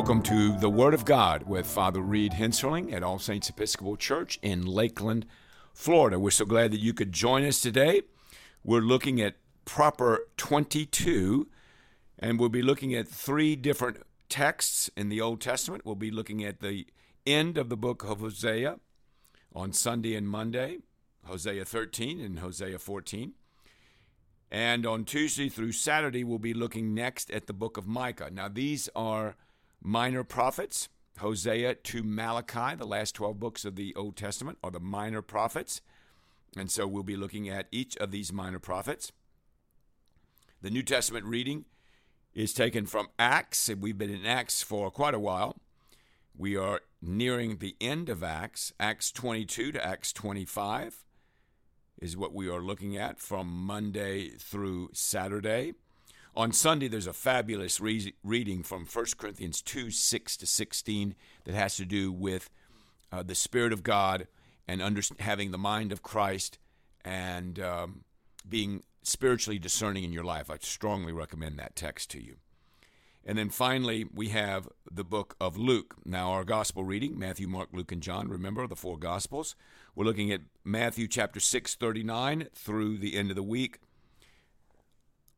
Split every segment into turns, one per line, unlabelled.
Welcome to the Word of God with Father Reed Henserling at All Saints Episcopal Church in Lakeland, Florida. We're so glad that you could join us today. We're looking at Proper 22, and we'll be looking at three different texts in the Old Testament. We'll be looking at the end of the book of Hosea on Sunday and Monday, Hosea 13 and Hosea 14. And on Tuesday through Saturday, we'll be looking next at the book of Micah. Now, these are minor prophets. Hosea to Malachi, the last 12 books of the Old Testament, are the minor prophets. And so we'll be looking at each of these minor prophets. The New Testament reading is taken from Acts, and we've been in Acts for quite a while. We are nearing the end of Acts. Acts 22 to Acts 25 is what we are looking at from Monday through Saturday. On Sunday, there's a fabulous re- reading from 1 Corinthians 2 6 to 16 that has to do with uh, the Spirit of God and under- having the mind of Christ and um, being spiritually discerning in your life. I strongly recommend that text to you. And then finally, we have the book of Luke. Now, our gospel reading Matthew, Mark, Luke, and John. Remember the four gospels. We're looking at Matthew chapter 6, 39 through the end of the week.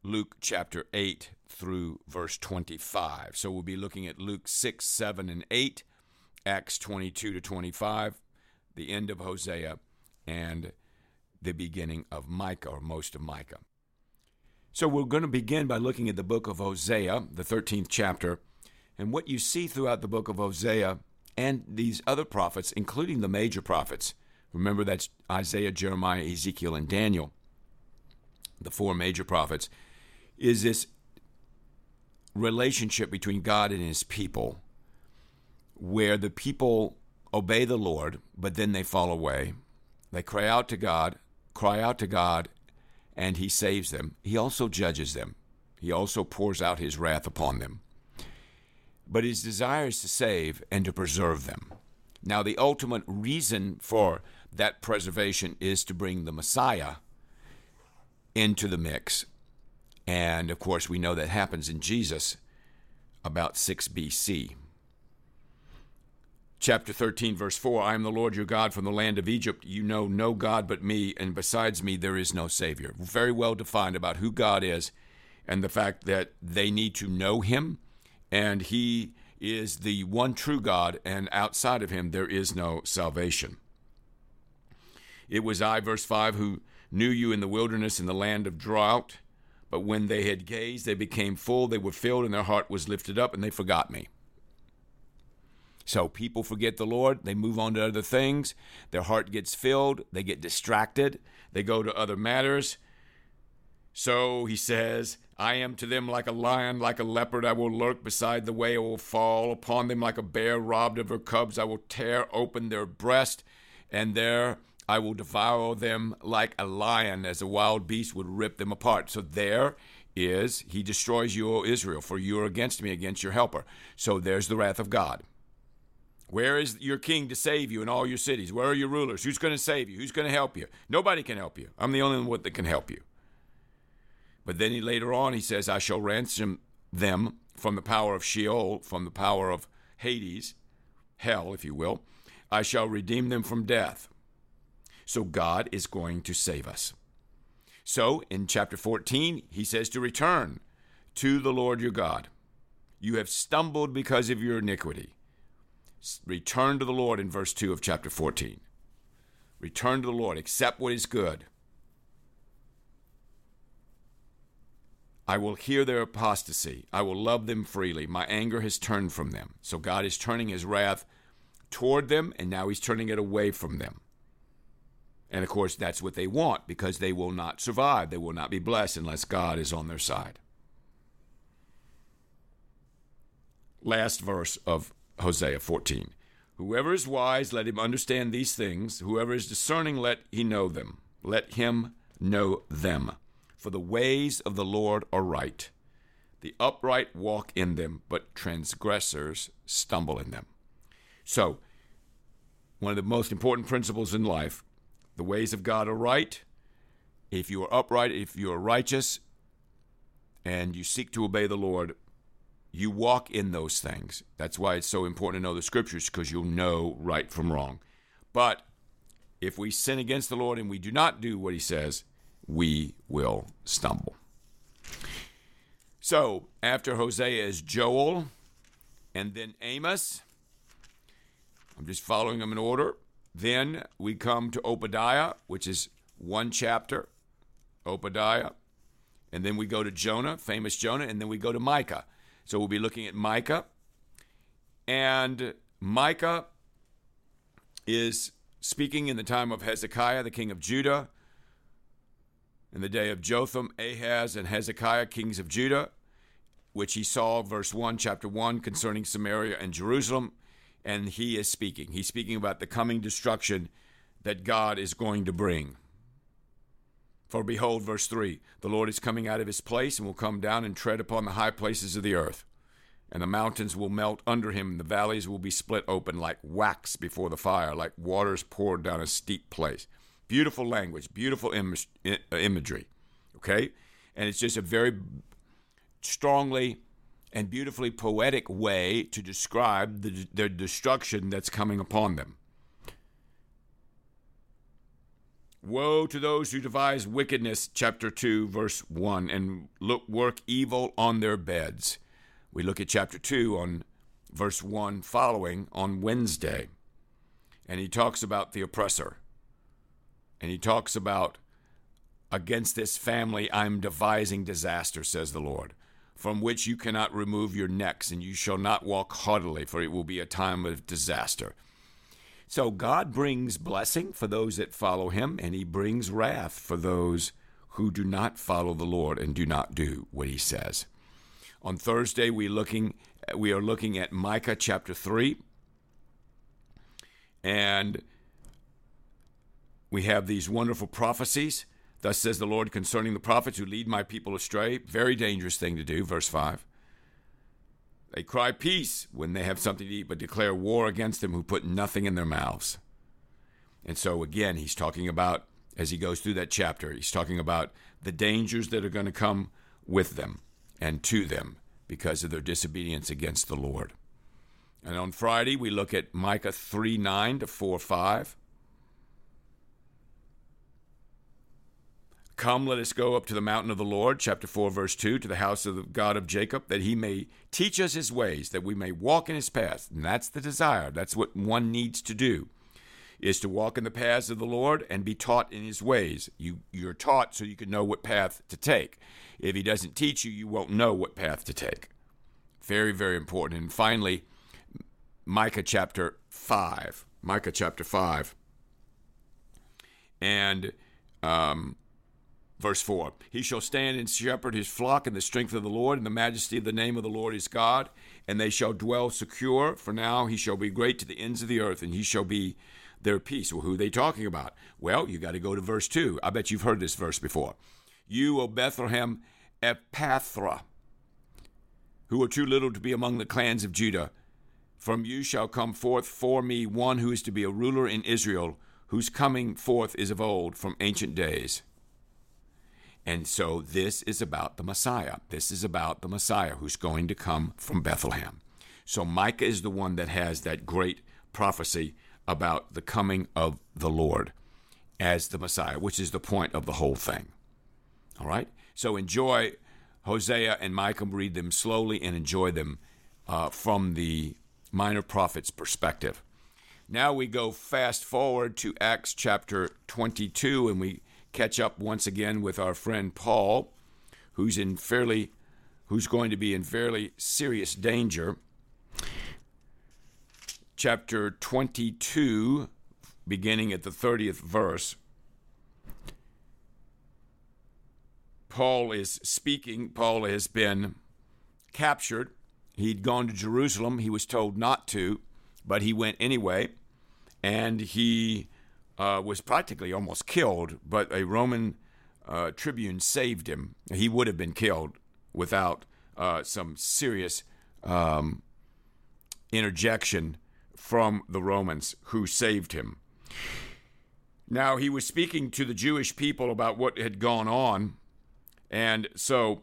Luke chapter 8 through verse 25. So we'll be looking at Luke 6, 7, and 8, Acts 22 to 25, the end of Hosea, and the beginning of Micah, or most of Micah. So we're going to begin by looking at the book of Hosea, the 13th chapter, and what you see throughout the book of Hosea and these other prophets, including the major prophets. Remember that's Isaiah, Jeremiah, Ezekiel, and Daniel, the four major prophets is this relationship between God and his people where the people obey the Lord, but then they fall away. They cry out to God, cry out to God, and he saves them. He also judges them. He also pours out his wrath upon them. But his desire is to save and to preserve them. Now, the ultimate reason for that preservation is to bring the Messiah into the mix and of course, we know that happens in Jesus about 6 BC. Chapter 13, verse 4 I am the Lord your God from the land of Egypt. You know no God but me, and besides me there is no Savior. Very well defined about who God is and the fact that they need to know him, and he is the one true God, and outside of him there is no salvation. It was I, verse 5, who knew you in the wilderness in the land of drought. But when they had gazed, they became full, they were filled, and their heart was lifted up, and they forgot me. So people forget the Lord, they move on to other things, their heart gets filled, they get distracted, they go to other matters. So he says, I am to them like a lion, like a leopard. I will lurk beside the way. I will fall upon them like a bear robbed of her cubs. I will tear open their breast, and there I will devour them like a lion, as a wild beast would rip them apart. So there is, he destroys you, O Israel, for you are against me, against your helper. So there's the wrath of God. Where is your king to save you in all your cities? Where are your rulers? Who's going to save you? Who's going to help you? Nobody can help you. I'm the only one that can help you. But then he later on he says, I shall ransom them from the power of Sheol, from the power of Hades, hell, if you will. I shall redeem them from death. So God is going to save us. So in chapter 14, he says to return to the Lord your God. You have stumbled because of your iniquity. Return to the Lord in verse 2 of chapter 14. Return to the Lord, accept what is good. I will hear their apostasy. I will love them freely. My anger has turned from them. So God is turning his wrath toward them, and now he's turning it away from them. And of course, that's what they want because they will not survive. They will not be blessed unless God is on their side. Last verse of Hosea 14. Whoever is wise, let him understand these things. Whoever is discerning, let he know them. Let him know them. For the ways of the Lord are right. The upright walk in them, but transgressors stumble in them. So, one of the most important principles in life the ways of God are right. If you are upright, if you are righteous, and you seek to obey the Lord, you walk in those things. That's why it's so important to know the scriptures because you'll know right from wrong. But if we sin against the Lord and we do not do what he says, we will stumble. So, after Hosea is Joel and then Amos. I'm just following them in order. Then we come to Obadiah, which is one chapter, Obadiah. And then we go to Jonah, famous Jonah, and then we go to Micah. So we'll be looking at Micah. And Micah is speaking in the time of Hezekiah, the king of Judah, in the day of Jotham, Ahaz, and Hezekiah, kings of Judah, which he saw, verse 1, chapter 1, concerning Samaria and Jerusalem. And he is speaking. He's speaking about the coming destruction that God is going to bring. For behold, verse 3 the Lord is coming out of his place and will come down and tread upon the high places of the earth. And the mountains will melt under him, and the valleys will be split open like wax before the fire, like waters poured down a steep place. Beautiful language, beautiful Im- imagery. Okay? And it's just a very strongly and beautifully poetic way to describe the, destruction that's coming upon them. Woe to those who devise wickedness, chapter 2, verse 1, and look work evil on their beds. We look at chapter 2 on verse 1 following on Wednesday. And he talks about the oppressor. And he talks about, against this family I'm devising disaster, says the Lord, from which you cannot remove your necks, and you shall not walk haughtily, for it will be a time of disaster. So God brings blessing for those that follow him, and he brings wrath for those who do not follow the Lord and do not do what he says. On Thursday, we looking we are looking at Micah chapter 3. And we have these wonderful prophecies. Thus says the Lord concerning the prophets who lead my people astray. Very dangerous thing to do, verse 5. They cry peace when they have something to eat, but declare war against them who put nothing in their mouths. And so, again, he's talking about, as he goes through that chapter, he's talking about the dangers that are going to come with them and to them because of their disobedience against the Lord. And on Friday, we look at Micah 3 9 to 4 5. Come, let us go up to the mountain of the Lord, chapter 4, verse 2, to the house of the God of Jacob, that he may teach us his ways, that we may walk in his paths. And that's the desire. That's what one needs to do, is to walk in the paths of the Lord and be taught in his ways. You, you're taught so you can know what path to take. If he doesn't teach you, you won't know what path to take. Very, very important. And finally, Micah chapter 5. Micah chapter 5. And um, Verse 4 He shall stand and shepherd his flock in the strength of the Lord, and the majesty of the name of the Lord his God, and they shall dwell secure. For now he shall be great to the ends of the earth, and he shall be their peace. Well, who are they talking about? Well, you got to go to verse 2. I bet you've heard this verse before. You, O Bethlehem Ephrathah, who are too little to be among the clans of Judah, from you shall come forth for me one who is to be a ruler in Israel, whose coming forth is of old, from ancient days. And so this is about the Messiah. This is about the Messiah who's going to come from Bethlehem. So Micah is the one that has that great prophecy about the coming of the Lord as the Messiah, which is the point of the whole thing. All right? So enjoy Hosea and Micah, read them slowly and enjoy them uh, from the minor prophet's perspective. Now we go fast forward to Acts chapter 22 and we catch up once again with our friend Paul, who's in fairly who's going to be in fairly serious danger. Chapter 22, beginning at the 30th verse. Paul is speaking. Paul has been captured. He'd gone to Jerusalem. He was told not to, but he went anyway. And he uh, was practically almost killed, but a Roman uh, tribune saved him. He would have been killed without uh, some serious um, interjection from the Romans who saved him. Now, he was speaking to the Jewish people about what had gone on, and so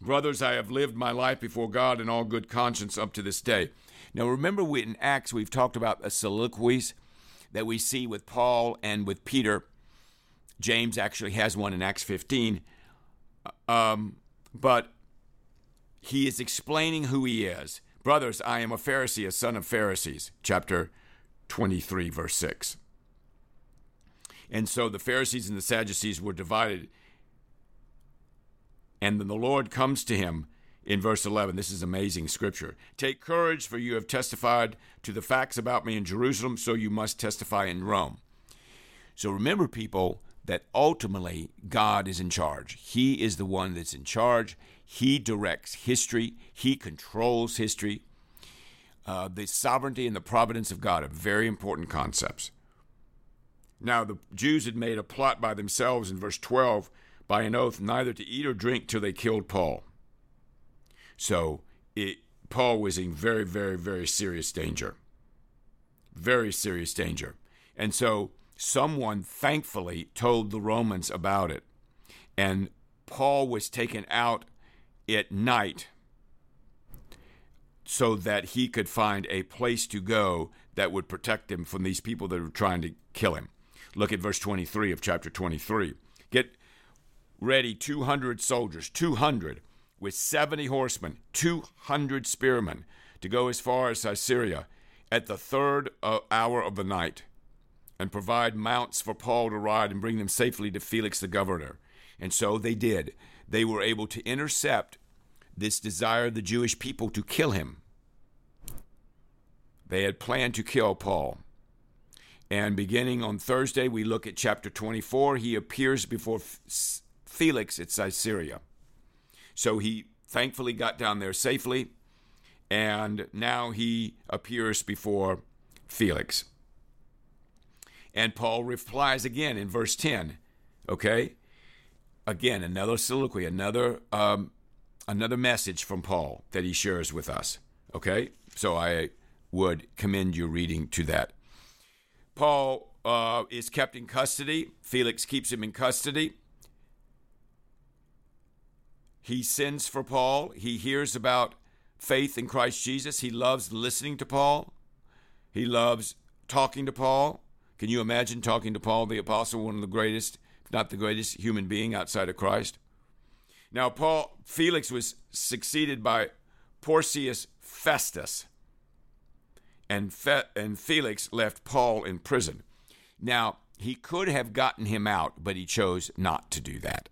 Brothers, I have lived my life before God in all good conscience up to this day. Now, remember, we, in Acts, we've talked about soliloquies that we see with Paul and with Peter. James actually has one in Acts 15. Um, but he is explaining who he is. Brothers, I am a Pharisee, a son of Pharisees, chapter 23, verse 6. And so the Pharisees and the Sadducees were divided. And then the Lord comes to him in verse 11. This is amazing scripture. Take courage, for you have testified to the facts about me in Jerusalem, so you must testify in Rome. So remember, people, that ultimately God is in charge. He is the one that's in charge. He directs history, He controls history. Uh, the sovereignty and the providence of God are very important concepts. Now, the Jews had made a plot by themselves in verse 12 by an oath neither to eat or drink till they killed Paul. So it, Paul was in very, very, very serious danger. Very serious danger. And so someone thankfully told the Romans about it. And Paul was taken out at night so that he could find a place to go that would protect him from these people that were trying to kill him. Look at verse 23 of chapter 23. Get ready 200 soldiers, 200 with 70 horsemen, 200 spearmen to go as far as Caesarea at the third uh, hour of the night and provide mounts for Paul to ride and bring them safely to Felix the governor. And so they did. They were able to intercept this desire of the Jewish people to kill him. They had planned to kill Paul. And beginning on Thursday, we look at chapter 24. He appears before Felix at Caesarea. So he thankfully got down there safely, and now he appears before Felix. And Paul replies again in verse 10. Okay? Again, another soliloquy, another um, another message from Paul that he shares with us. Okay? So I would commend your reading to that. Paul uh, is kept in custody. Felix keeps him in custody. He sends for Paul. He hears about faith in Christ Jesus. He loves listening to Paul. He loves talking to Paul. Can you imagine talking to Paul the Apostle, one of the greatest, if not the greatest human being outside of Christ? Now, Paul Felix was succeeded by Porcius Festus, and, Fe, and Felix left Paul in prison. Now, he could have gotten him out, but he chose not to do that.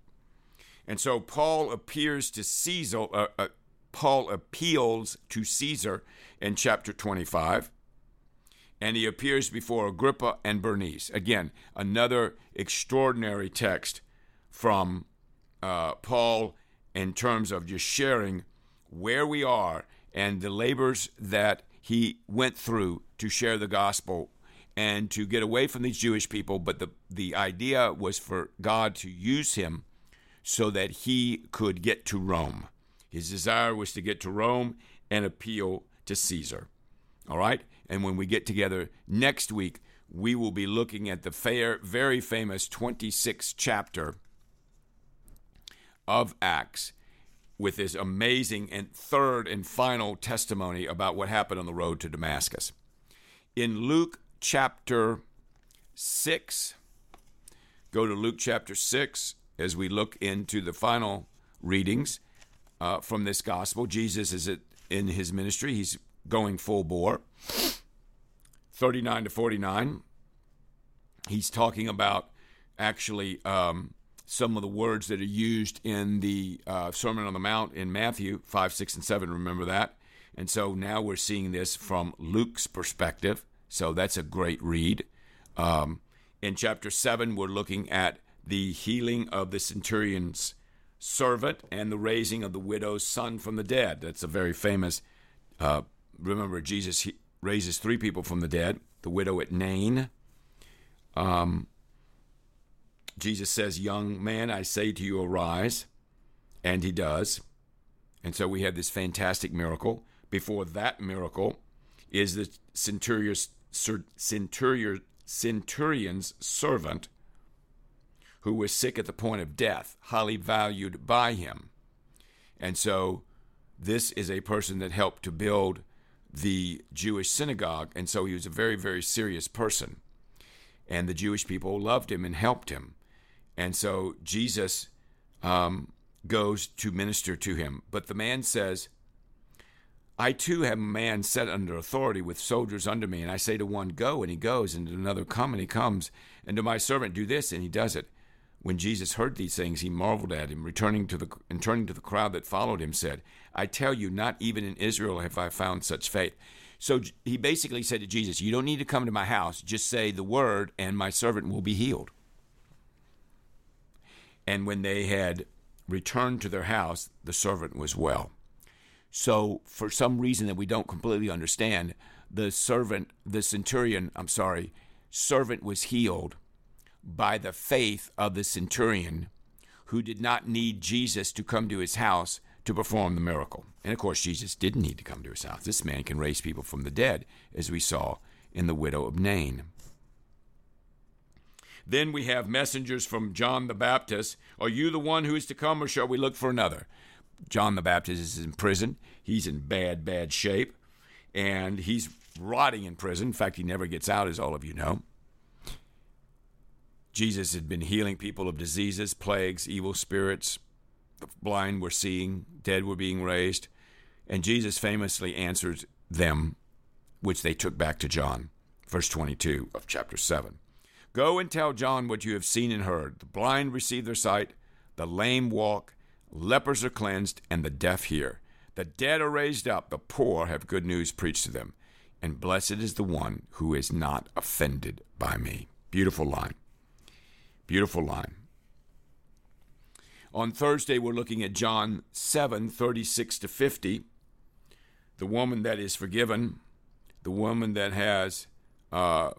And so Paul appears to Caesar, uh, uh, Paul appeals to Caesar in chapter 25 and he appears before Agrippa and Bernice. Again, another extraordinary text from uh, Paul in terms of just sharing where we are and the labors that he went through to share the gospel and to get away from these Jewish people. But the, the idea was for God to use him so that he could get to Rome. His desire was to get to Rome and appeal to Caesar. All right? And when we get together next week, we will be looking at the fair, very famous 26th chapter of Acts with this amazing and third and final testimony about what happened on the road to Damascus. In Luke chapter 6, go to Luke chapter 6 as we look into the final readings uh, from this gospel. Jesus is in his ministry, he's going full bore. 39 to 49, he's talking about actually um, some of the words that are used in the uh, Sermon on the Mount in Matthew 5, 6, and 7. Remember that? And so now we're seeing this from Luke's perspective. So that's a great read. Um, in chapter 7, we're looking at the healing of the centurion's servant and the raising of the widow's son from the dead. That's a very famous. Uh, remember, Jesus raises three people from the dead the widow at Nain. Um, Jesus says, Young man, I say to you, arise. And he does. And so we have this fantastic miracle. Before that miracle is the centurion's, centurion's servant who was sick at the point of death, highly valued by him. And so this is a person that helped to build the Jewish synagogue. And so he was a very, very serious person. And the Jewish people loved him and helped him. And so Jesus um, goes to minister to him. But the man says, I too have a man set under authority with soldiers under me, and I say to one, Go, and he goes, and to another, Come, and he comes, and to my servant, Do this, and he does it. When Jesus heard these things, he marveled at him, returning to the and turning to the crowd that followed him, said, I tell you, not even in Israel have I found such faith. So he basically said to Jesus, You don't need to come to my house, just say the word, and my servant will be healed. And when they had returned to their house, the servant was well. So, for some reason that we don't completely understand, the servant, the centurion, I'm sorry, servant was healed by the faith of the centurion who did not need Jesus to come to his house to perform the miracle. And of course, Jesus didn't need to come to his house. This man can raise people from the dead, as we saw in the widow of Nain. Then we have messengers from John the Baptist. Are you the one who is to come, or shall we look for another? John the Baptist is in prison. He's in bad, bad shape, and he's rotting in prison. In fact, he never gets out, as all of you know. Jesus had been healing people of diseases, plagues, evil spirits. The blind were seeing, dead were being raised. And Jesus famously answered them, which they took back to John, verse 22 of chapter 7. Go and tell John what you have seen and heard. The blind receive their sight, the lame walk, lepers are cleansed, and the deaf hear. The dead are raised up, the poor have good news preached to them. And blessed is the one who is not offended by me. Beautiful line. Beautiful line. On Thursday, we're looking at John 7 36 to 50. The woman that is forgiven, the woman that has uh,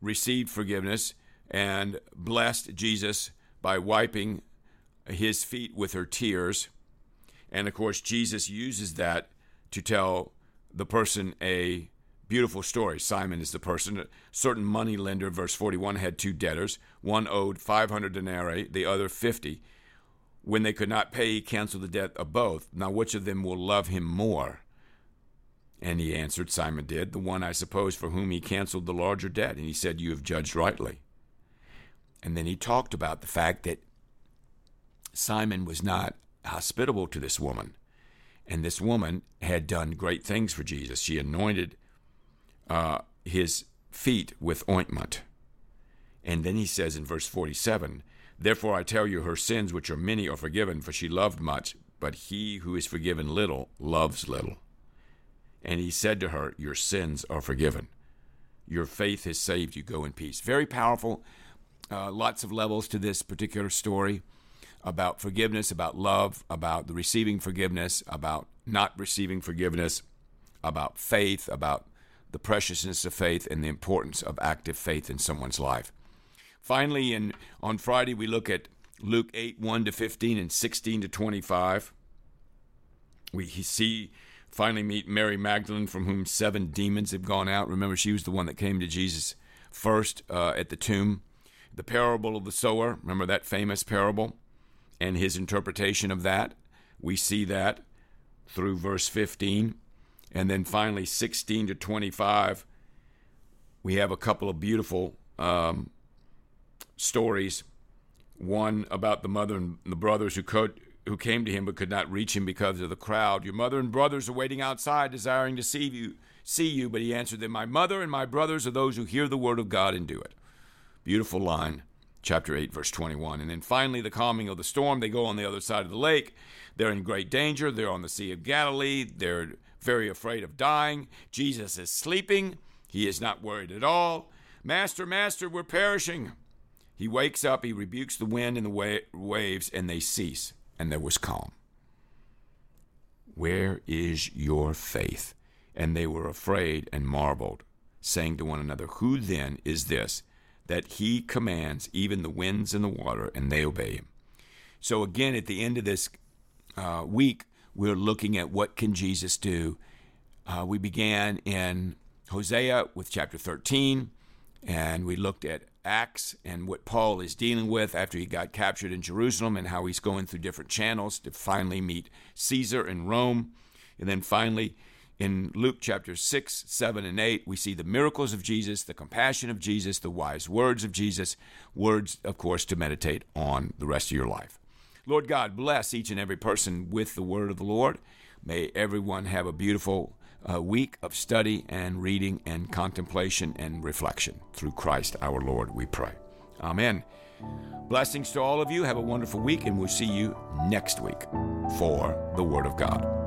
received forgiveness and blessed Jesus by wiping his feet with her tears. And of course, Jesus uses that to tell the person a beautiful story. Simon is the person. A certain money lender, verse 41, had two debtors. One owed 500 denarii, the other 50. When they could not pay, he canceled the debt of both. Now, which of them will love him more? And he answered, Simon did, the one, I suppose, for whom he canceled the larger debt. And he said, You have judged rightly. And then he talked about the fact that Simon was not hospitable to this woman. And this woman had done great things for Jesus. She anointed uh, his feet with ointment. And then he says in verse 47 Therefore I tell you, her sins, which are many, are forgiven, for she loved much, but he who is forgiven little loves little. And he said to her, Your sins are forgiven. Your faith has saved you. Go in peace. Very powerful. Uh, lots of levels to this particular story about forgiveness, about love, about the receiving forgiveness, about not receiving forgiveness, about faith, about the preciousness of faith, and the importance of active faith in someone's life. Finally, in, on Friday, we look at Luke 8 1 to 15 and 16 to 25. We see, finally meet Mary Magdalene, from whom seven demons have gone out. Remember, she was the one that came to Jesus first uh, at the tomb. The parable of the sower, remember that famous parable? and his interpretation of that. We see that through verse 15. And then finally, 16 to 25, we have a couple of beautiful um, stories. One about the mother and the brothers who who came to him but could not reach him because of the crowd. Your mother and brothers are waiting outside, desiring to see you. See you, but he answered them, My mother and my brothers are those who hear the word of God and do it. Beautiful line chapter 8, verse 21. And then finally, the calming of the storm. They go on the other side of the lake. They're in great danger. They're on the Sea of Galilee. They're very afraid of dying. Jesus is sleeping. He is not worried at all. Master, Master, we're perishing. He wakes up, he rebukes the wind and the wa- waves, and they cease, and there was calm. Where is your faith? And they were afraid and marveled, saying to one another, Who then is this? that he commands even the winds and the water, and they obey him. So again, at the end of this uh, week, we're looking at what can Jesus do. Uh, we began in Hosea with chapter 13, and we looked at Acts and what Paul is dealing with after he got captured in Jerusalem and how he's going through different channels to finally meet Caesar in Rome. And then finally, in Luke chapter 6, 7, and 8, we see the miracles of Jesus, the compassion of Jesus, the wise words of Jesus, words, of course, to meditate on the rest of your life. Lord God, bless each and every person with the word of the Lord. May everyone have a beautiful uh, week of study and reading and contemplation and reflection. Through Christ our Lord, we pray. Amen. Blessings to all of you. Have a wonderful week, and we'll see you next week for the Word of God.